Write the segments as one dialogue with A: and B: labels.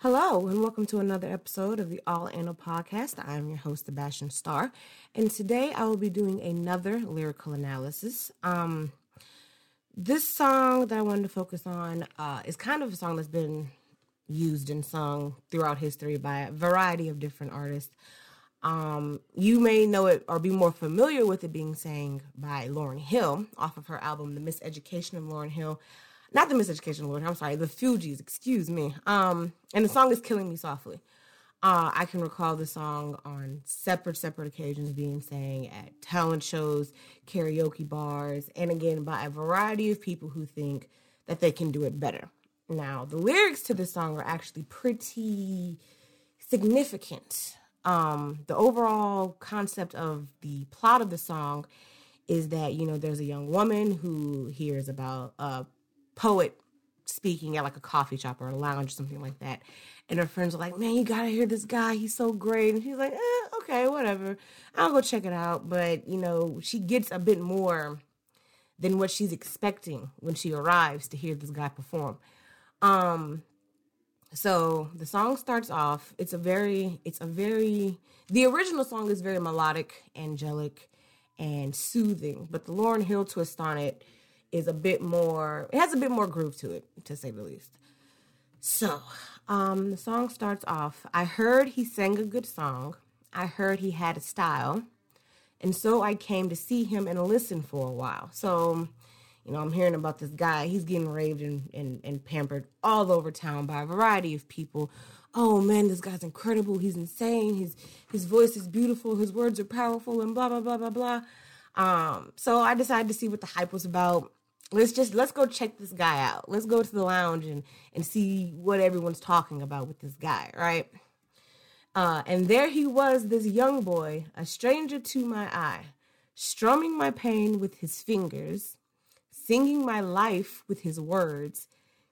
A: Hello, and welcome to another episode of the All Anal Podcast. I am your host, Sebastian Starr, and today I will be doing another lyrical analysis. Um, this song that I wanted to focus on uh, is kind of a song that's been used and sung throughout history by a variety of different artists. Um, you may know it or be more familiar with it being sang by Lauryn Hill off of her album, The Miseducation of Lauryn Hill not the miseducation Lord, I'm sorry, the Fugees, excuse me. Um, and the song is Killing Me Softly. Uh, I can recall the song on separate, separate occasions being sang at talent shows, karaoke bars, and again by a variety of people who think that they can do it better. Now, the lyrics to this song are actually pretty significant. Um, the overall concept of the plot of the song is that, you know, there's a young woman who hears about a poet speaking at like a coffee shop or a lounge or something like that. And her friends are like, man, you gotta hear this guy. He's so great. And she's like, eh, okay, whatever. I'll go check it out. But, you know, she gets a bit more than what she's expecting when she arrives to hear this guy perform. Um, so the song starts off, it's a very, it's a very, the original song is very melodic, angelic, and soothing. But the Lauryn Hill twist on it is a bit more it has a bit more groove to it to say the least. So um the song starts off i heard he sang a good song. I heard he had a style. And so i came to see him and listen for a while. So you know i'm hearing about this guy. He's getting raved and, and, and pampered all over town by a variety of people. Oh man this guy's incredible. He's insane. His his voice is beautiful. His words are powerful and blah blah blah blah blah. Um, so I decided to see what the hype was about let's just let's go check this guy out. Let's go to the lounge and and see what everyone's talking about with this guy, right? Uh, and there he was, this young boy, a stranger to my eye, strumming my pain with his fingers, singing my life with his words,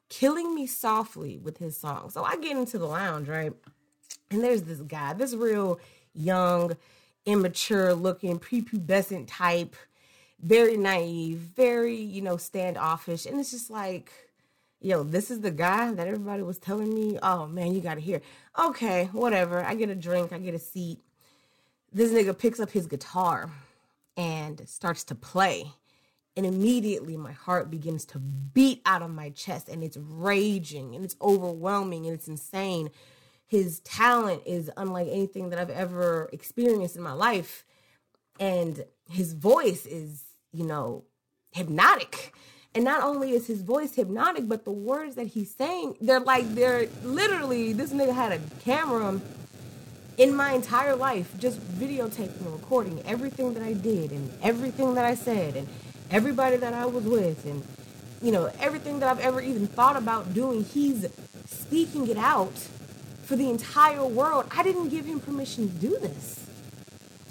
A: killing me softly with his song. So I get into the lounge, right? And there's this guy, this real young, immature looking, prepubescent type very naive, very, you know, standoffish. And it's just like, yo, this is the guy that everybody was telling me, oh man, you gotta hear. Okay, whatever. I get a drink, I get a seat. This nigga picks up his guitar and starts to play. And immediately my heart begins to beat out of my chest and it's raging and it's overwhelming and it's insane. His talent is unlike anything that I've ever experienced in my life. And his voice is you know, hypnotic. And not only is his voice hypnotic, but the words that he's saying, they're like, they're literally, this nigga had a camera in my entire life, just videotaping and recording everything that I did and everything that I said and everybody that I was with and, you know, everything that I've ever even thought about doing. He's speaking it out for the entire world. I didn't give him permission to do this.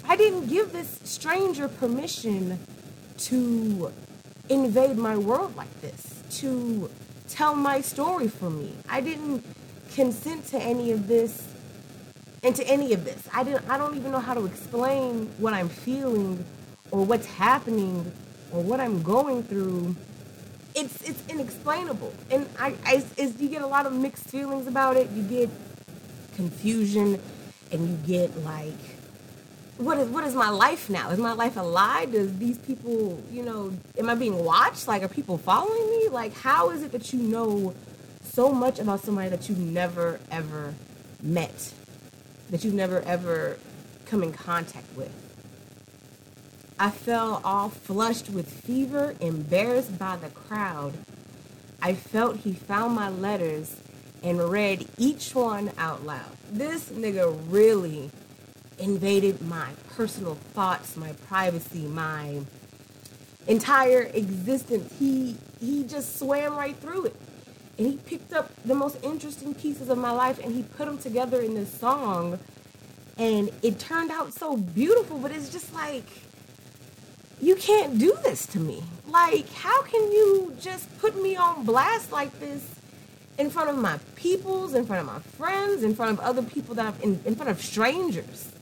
A: I didn't give this stranger permission to invade my world like this, to tell my story for me. I didn't consent to any of this and to any of this. I didn't I don't even know how to explain what I'm feeling or what's happening or what I'm going through. It's it's inexplainable. And I, I is you get a lot of mixed feelings about it. You get confusion and you get like what is what is my life now? Is my life a lie? Does these people, you know, am I being watched? Like, are people following me? Like, how is it that you know so much about somebody that you've never ever met, that you've never ever come in contact with? I fell all flushed with fever, embarrassed by the crowd. I felt he found my letters and read each one out loud. This nigga really invaded my personal thoughts, my privacy, my entire existence. He he just swam right through it. And he picked up the most interesting pieces of my life and he put them together in this song. And it turned out so beautiful, but it's just like you can't do this to me. Like, how can you just put me on blast like this in front of my peoples, in front of my friends, in front of other people that I've in, in front of strangers?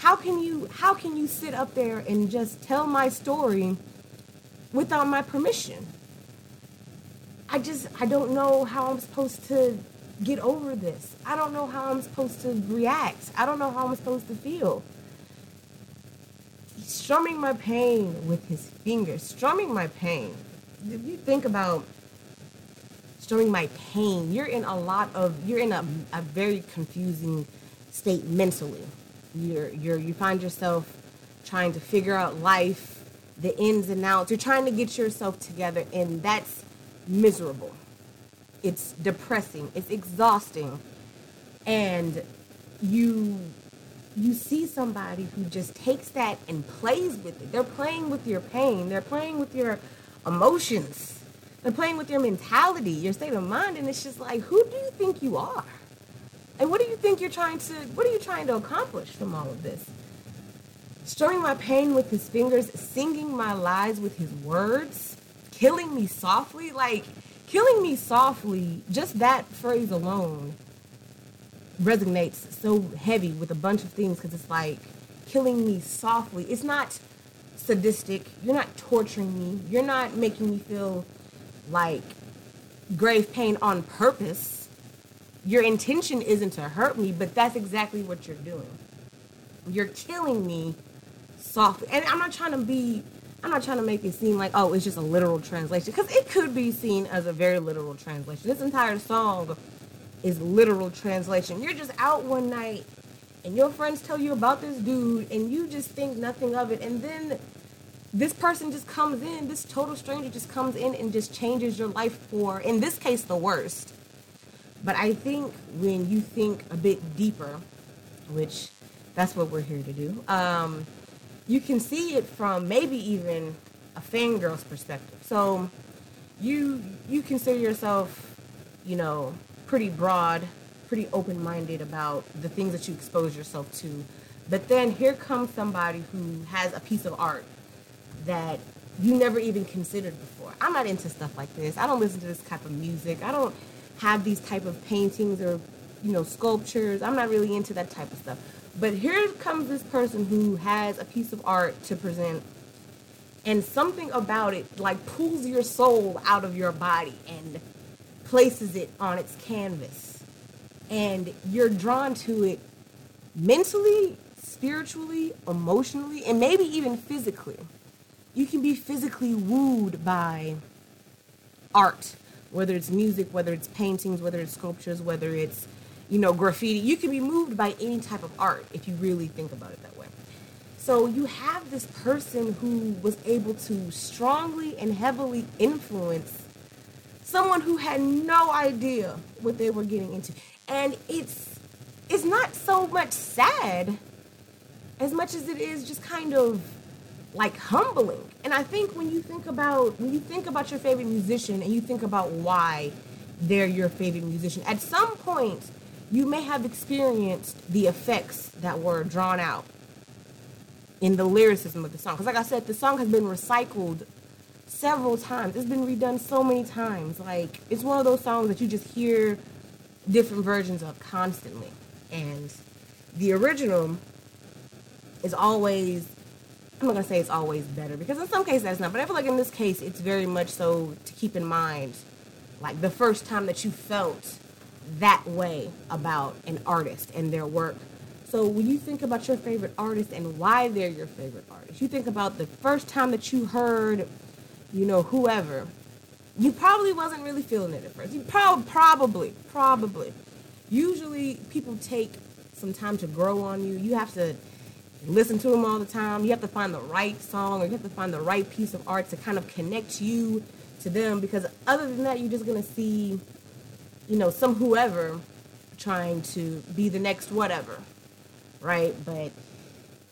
A: How can you how can you sit up there and just tell my story without my permission? I just I don't know how I'm supposed to get over this. I don't know how I'm supposed to react. I don't know how I'm supposed to feel. Strumming my pain with his fingers, strumming my pain. If you think about strumming my pain, you're in a lot of, you're in a, a very confusing state mentally. You're, you're, you find yourself trying to figure out life, the ins and outs. You're trying to get yourself together, and that's miserable it's depressing, it's exhausting. And you you see somebody who just takes that and plays with it. They're playing with your pain, they're playing with your emotions. They're playing with your mentality, your state of mind, and it's just like, who do you think you are? And what do you think you're trying to what are you trying to accomplish from all of this? Stirring my pain with his fingers, singing my lies with his words, killing me softly, like killing me softly, just that phrase alone resonates so heavy with a bunch of things because it's like killing me softly. It's not sadistic. You're not torturing me. You're not making me feel like grave pain on purpose. Your intention isn't to hurt me, but that's exactly what you're doing. You're killing me softly. And I'm not trying to be I'm not trying to make it seem like, oh, it's just a literal translation, because it could be seen as a very literal translation. This entire song is literal translation. You're just out one night and your friends tell you about this dude and you just think nothing of it. And then this person just comes in, this total stranger just comes in and just changes your life for, in this case, the worst. But I think when you think a bit deeper, which that's what we're here to do, um, you can see it from maybe even a fangirl's perspective. So you you consider yourself, you know, pretty broad, pretty open-minded about the things that you expose yourself to. But then here comes somebody who has a piece of art that you never even considered before. I'm not into stuff like this. I don't listen to this type of music. I don't have these type of paintings or, you know, sculptures. I'm not really into that type of stuff. But here comes this person who has a piece of art to present, and something about it like pulls your soul out of your body and places it on its canvas. And you're drawn to it mentally, spiritually, emotionally, and maybe even physically. You can be physically wooed by art, whether it's music, whether it's paintings, whether it's sculptures, whether it's you know, graffiti. You can be moved by any type of art if you really think about it that way. So you have this person who was able to strongly and heavily influence someone who had no idea what they were getting into. And it's it's not so much sad as much as it is just kind of like humbling. And I think when you think about when you think about your favorite musician and you think about why they're your favorite musician, at some point you may have experienced the effects that were drawn out in the lyricism of the song. Because, like I said, the song has been recycled several times. It's been redone so many times. Like, it's one of those songs that you just hear different versions of constantly. And the original is always, I'm not to say it's always better, because in some cases that's not, but I feel like in this case, it's very much so to keep in mind, like the first time that you felt that way about an artist and their work. So when you think about your favorite artist and why they're your favorite artist, you think about the first time that you heard, you know, whoever, you probably wasn't really feeling it at first. You prob- probably, probably. Usually people take some time to grow on you. You have to listen to them all the time. You have to find the right song or you have to find the right piece of art to kind of connect you to them because other than that, you're just going to see you know, some whoever trying to be the next whatever, right? But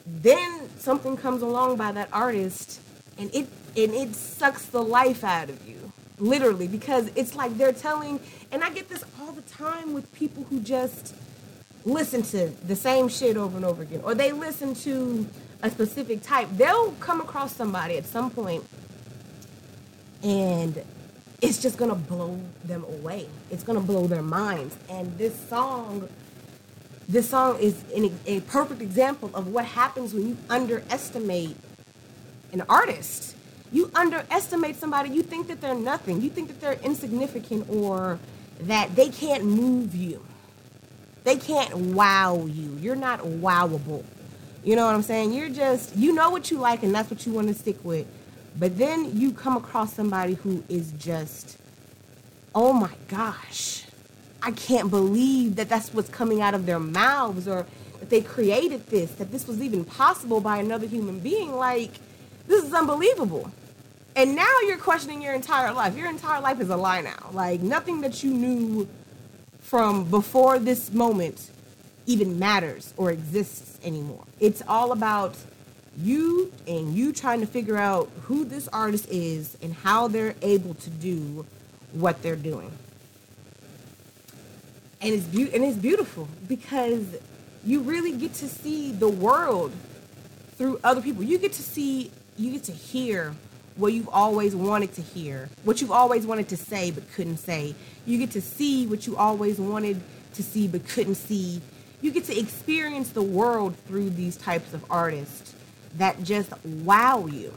A: then something comes along by that artist and it and it sucks the life out of you literally because it's like they're telling and I get this all the time with people who just listen to the same shit over and over again or they listen to a specific type they'll come across somebody at some point and it's just gonna blow them away. It's gonna blow their minds. And this song, this song is an, a perfect example of what happens when you underestimate an artist. You underestimate somebody. You think that they're nothing. You think that they're insignificant, or that they can't move you. They can't wow you. You're not wowable. You know what I'm saying? You're just, you know what you like and that's what you want to stick with. But then you come across somebody who is just, oh my gosh, I can't believe that that's what's coming out of their mouths or that they created this, that this was even possible by another human being. Like, this is unbelievable. And now you're questioning your entire life. Your entire life is a lie now. Like, nothing that you knew from before this moment even matters or exists anymore. It's all about you and you trying to figure out who this artist is and how they're able to do what they're doing. And it's be- and it's beautiful because you really get to see the world through other people. You get to see you get to hear what you've always wanted to hear, what you've always wanted to say but couldn't say. You get to see what you always wanted to see but couldn't see. You get to experience the world through these types of artists that just wow you.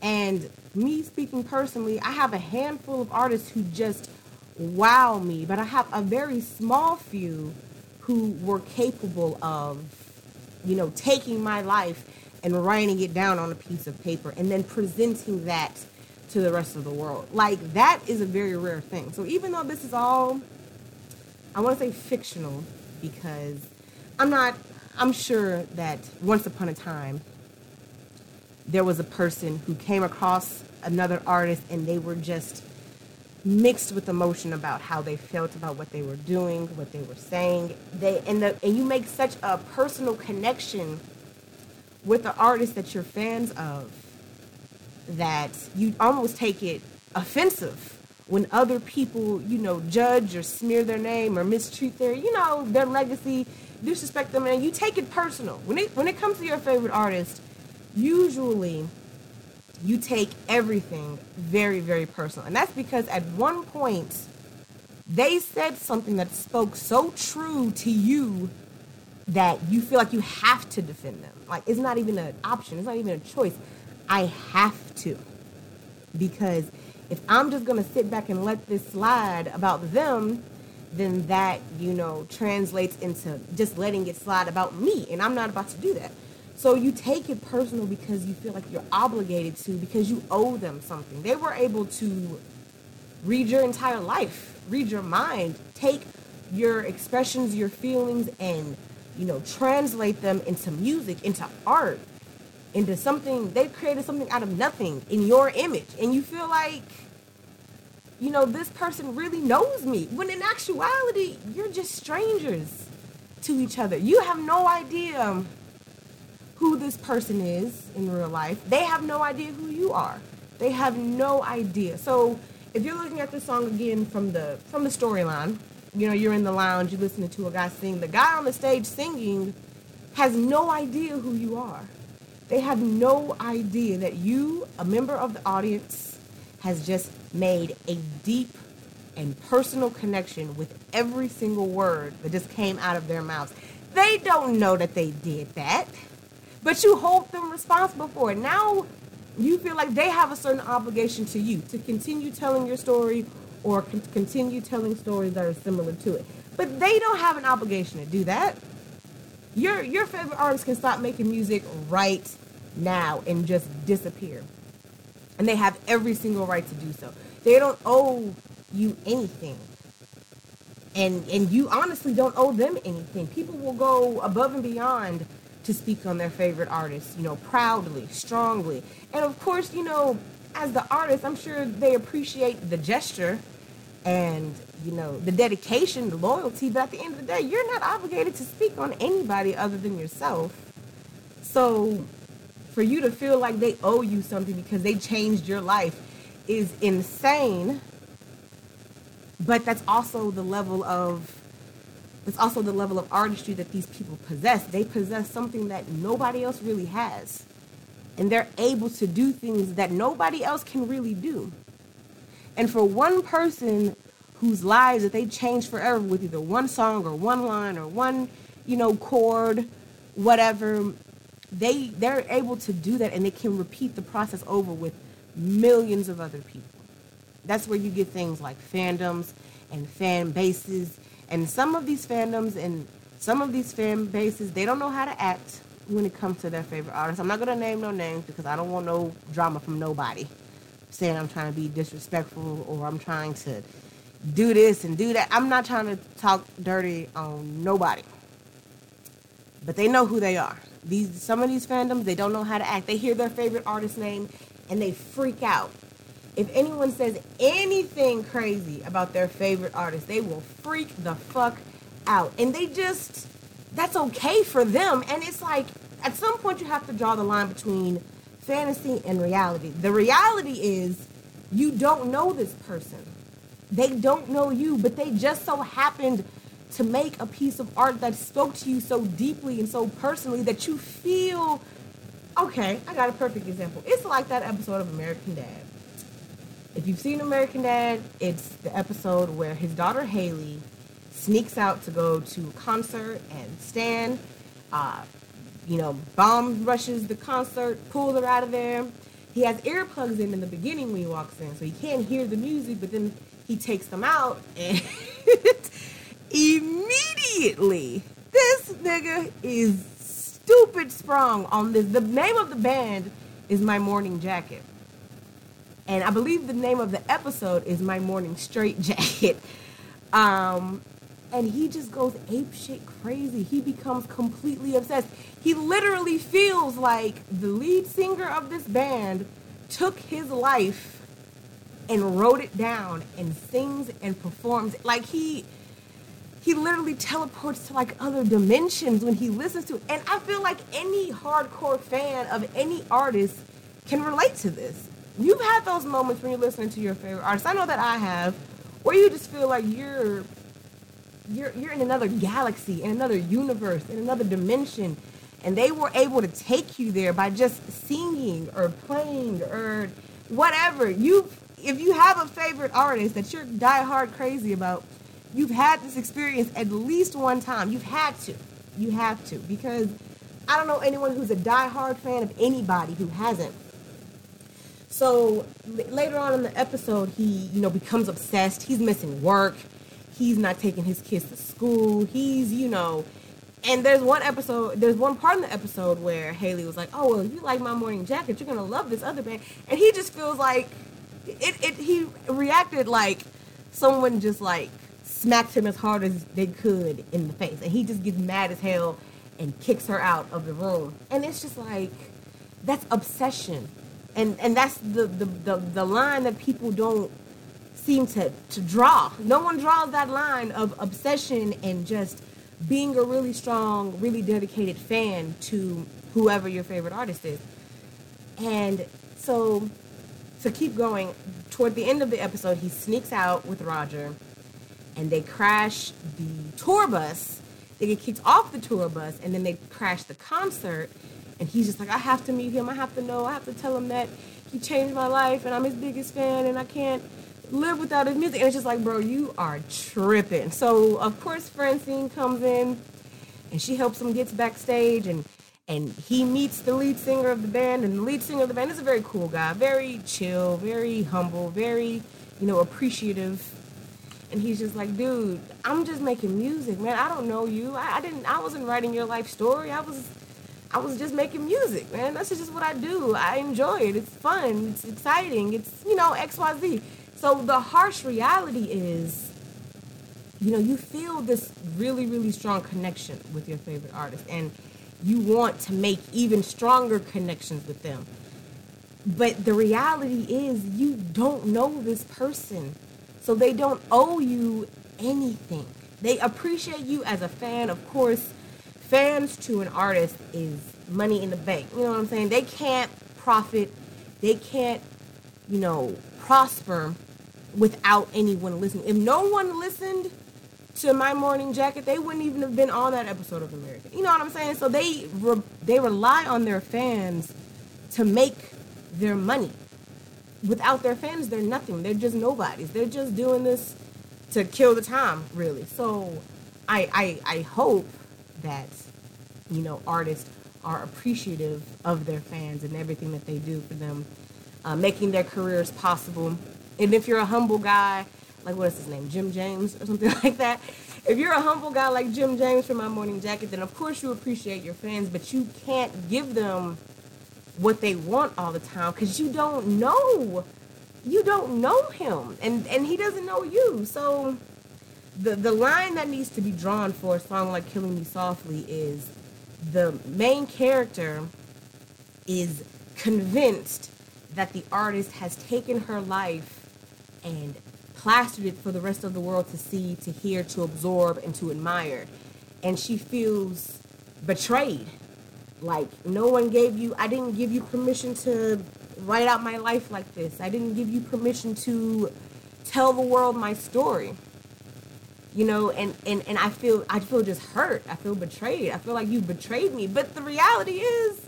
A: And me speaking personally, I have a handful of artists who just wow me, but I have a very small few who were capable of, you know, taking my life and writing it down on a piece of paper and then presenting that to the rest of the world. Like that is a very rare thing. So even though this is all I want to say fictional because I'm not I'm sure that once upon a time there was a person who came across another artist and they were just mixed with emotion about how they felt about what they were doing, what they were saying. They and the and you make such a personal connection with the artist that you're fans of that you almost take it offensive when other people, you know, judge or smear their name or mistreat their, you know, their legacy, disrespect them, and you take it personal. When it when it comes to your favorite artist, usually you take everything very, very personal. And that's because at one point they said something that spoke so true to you that you feel like you have to defend them. Like it's not even an option, it's not even a choice. I have to. Because if I'm just gonna sit back and let this slide about them, then that, you know, translates into just letting it slide about me. And I'm not about to do that. So you take it personal because you feel like you're obligated to, because you owe them something. They were able to read your entire life, read your mind, take your expressions, your feelings, and you know, translate them into music, into art, into something. They've created something out of nothing in your image, and you feel like, you know, this person really knows me. When in actuality, you're just strangers to each other. You have no idea who this person is in real life. They have no idea who you are. They have no idea. So if you're looking at the song again from the from the storyline, you know, you're in the lounge, you're listening to a guy sing. The guy on the stage singing has no idea who you are. They have no idea that you, a member of the audience, has just made a deep and personal connection with every single word that just came out of their mouths. They don't know that they did that but you hold them responsible for it. Now you feel like they have a certain obligation to you to continue telling your story or con- continue telling stories that are similar to it. But they don't have an obligation to do that. Your your favorite artist can stop making music right now and just disappear. And they have every single right to do so. They don't owe you anything. And and you honestly don't owe them anything. People will go above and beyond to speak on their favorite artists, you know, proudly, strongly. And of course, you know, as the artist, I'm sure they appreciate the gesture and, you know, the dedication, the loyalty, but at the end of the day, you're not obligated to speak on anybody other than yourself. So for you to feel like they owe you something because they changed your life is insane. But that's also the level of it's also the level of artistry that these people possess. They possess something that nobody else really has. And they're able to do things that nobody else can really do. And for one person whose lives that they change forever with either one song or one line or one, you know, chord, whatever, they they're able to do that and they can repeat the process over with millions of other people. That's where you get things like fandoms and fan bases. And some of these fandoms and some of these fan bases, they don't know how to act when it comes to their favorite artists. I'm not gonna name no names because I don't want no drama from nobody saying I'm trying to be disrespectful or I'm trying to do this and do that. I'm not trying to talk dirty on nobody. But they know who they are. These some of these fandoms, they don't know how to act. They hear their favorite artist name and they freak out. If anyone says anything crazy about their favorite artist, they will freak the fuck out. And they just that's okay for them. And it's like at some point you have to draw the line between fantasy and reality. The reality is you don't know this person. They don't know you, but they just so happened to make a piece of art that spoke to you so deeply and so personally that you feel okay, I got a perfect example. It's like that episode of American Dad. If you've seen American Dad, it's the episode where his daughter Haley sneaks out to go to concert and Stan, uh, you know, bomb rushes the concert, pulls her out of there. He has earplugs in in the beginning when he walks in, so he can't hear the music, but then he takes them out and immediately this nigga is stupid sprung on this. The name of the band is My Morning Jacket. And I believe the name of the episode is My Morning Straight Jacket. Um, and he just goes ape shit crazy. He becomes completely obsessed. He literally feels like the lead singer of this band took his life and wrote it down and sings and performs like he he literally teleports to like other dimensions when he listens to it. And I feel like any hardcore fan of any artist can relate to this. You've had those moments when you're listening to your favorite artist. I know that I have, where you just feel like you're you're you're in another galaxy, in another universe, in another dimension. And they were able to take you there by just singing or playing or whatever. You if you have a favorite artist that you're diehard crazy about, you've had this experience at least one time. You've had to. You have to. Because I don't know anyone who's a die-hard fan of anybody who hasn't. So later on in the episode, he, you know, becomes obsessed. He's missing work. He's not taking his kids to school. He's, you know, and there's one episode, there's one part in the episode where Haley was like, "Oh, well, if you like my morning jacket, you're gonna love this other band," and he just feels like it. it he reacted like someone just like smacked him as hard as they could in the face. And he just gets mad as hell and kicks her out of the room. And it's just like, that's obsession. And and that's the, the, the, the line that people don't seem to, to draw. No one draws that line of obsession and just being a really strong, really dedicated fan to whoever your favorite artist is. And so to keep going, toward the end of the episode, he sneaks out with Roger and they crash the tour bus. They get kicked off the tour bus, and then they crash the concert. And he's just like, I have to meet him. I have to know. I have to tell him that he changed my life, and I'm his biggest fan, and I can't live without his music. And it's just like, bro, you are tripping. So of course, Francine comes in, and she helps him get backstage, and and he meets the lead singer of the band, and the lead singer of the band is a very cool guy, very chill, very humble, very you know appreciative and he's just like, dude, I'm just making music, man. I don't know you. I, I, didn't. I wasn't writing your life story. I was, I was just making music, man. That's just what I do. I enjoy it. It's fun. It's exciting. It's you know X Y Z. So the harsh reality is, you know, you feel this really really strong connection with your favorite artist, and you want to make even stronger connections with them. But the reality is, you don't know this person so they don't owe you anything. They appreciate you as a fan. Of course, fans to an artist is money in the bank. You know what I'm saying? They can't profit, they can't, you know, prosper without anyone listening. If no one listened to my morning jacket, they wouldn't even have been on that episode of American. You know what I'm saying? So they re- they rely on their fans to make their money without their fans, they're nothing. They're just nobodies. They're just doing this to kill the time, really. So I, I, I hope that, you know, artists are appreciative of their fans and everything that they do for them, uh, making their careers possible. And if you're a humble guy, like what is his name, Jim James or something like that. If you're a humble guy like Jim James from My Morning Jacket, then of course you appreciate your fans, but you can't give them what they want all the time because you don't know. You don't know him, and and he doesn't know you. So the the line that needs to be drawn for a song like "Killing Me Softly" is the main character is convinced that the artist has taken her life and plastered it for the rest of the world to see, to hear, to absorb, and to admire. And she feels betrayed. Like, no one gave you, I didn't give you permission to write out my life like this. I didn't give you permission to tell the world my story. You know, and, and, and I feel I feel just hurt. I feel betrayed. I feel like you betrayed me. But the reality is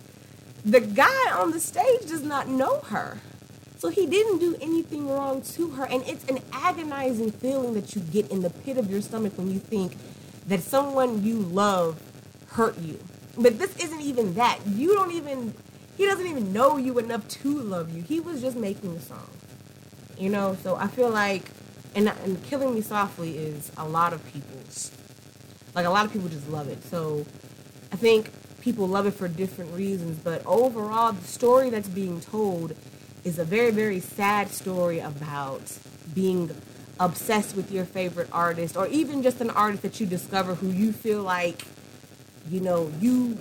A: the guy on the stage does not know her. So he didn't do anything wrong to her. And it's an agonizing feeling that you get in the pit of your stomach when you think that someone you love hurt you. But this isn't even that. You don't even, he doesn't even know you enough to love you. He was just making the song. You know, so I feel like, and, and Killing Me Softly is a lot of people's, like a lot of people just love it. So I think people love it for different reasons, but overall, the story that's being told is a very, very sad story about being obsessed with your favorite artist or even just an artist that you discover who you feel like, you know, you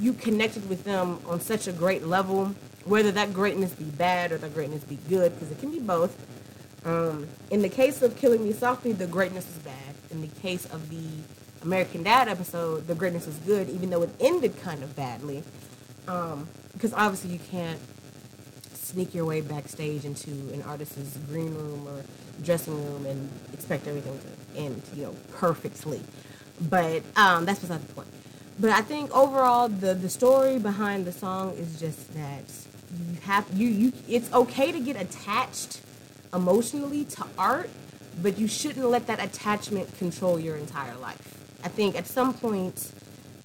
A: you connected with them on such a great level, whether that greatness be bad or that greatness be good, because it can be both. Um, in the case of Killing Me Softly, the greatness was bad. In the case of the American Dad episode, the greatness was good, even though it ended kind of badly. Um, because obviously you can't sneak your way backstage into an artist's green room or dressing room and expect everything to end, you know, perfectly. But um, that's beside the point. But I think overall, the the story behind the song is just that you have you you. It's okay to get attached emotionally to art, but you shouldn't let that attachment control your entire life. I think at some point,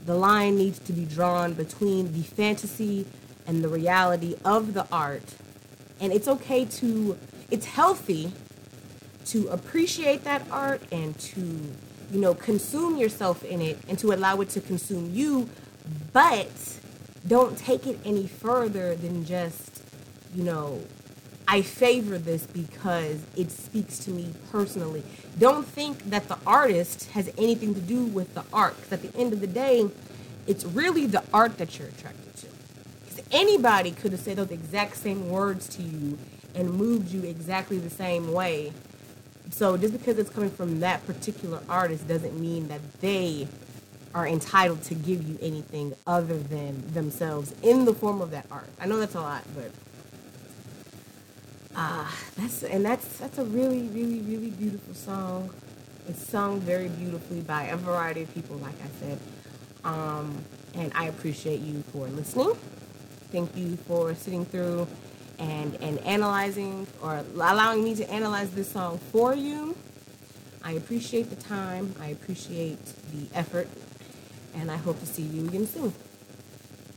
A: the line needs to be drawn between the fantasy and the reality of the art. And it's okay to, it's healthy to appreciate that art and to, you know, consume yourself in it and to allow it to consume you, but don't take it any further than just, you know, I favor this because it speaks to me personally. Don't think that the artist has anything to do with the art because at the end of the day, it's really the art that you're attracted anybody could have said those exact same words to you and moved you exactly the same way. So just because it's coming from that particular artist doesn't mean that they are entitled to give you anything other than themselves in the form of that art. I know that's a lot, but uh, that's and that's that's a really, really, really beautiful song. It's sung very beautifully by a variety of people, like I said. Um, and I appreciate you for listening. Thank you for sitting through and, and analyzing or allowing me to analyze this song for you. I appreciate the time. I appreciate the effort. And I hope to see you again soon.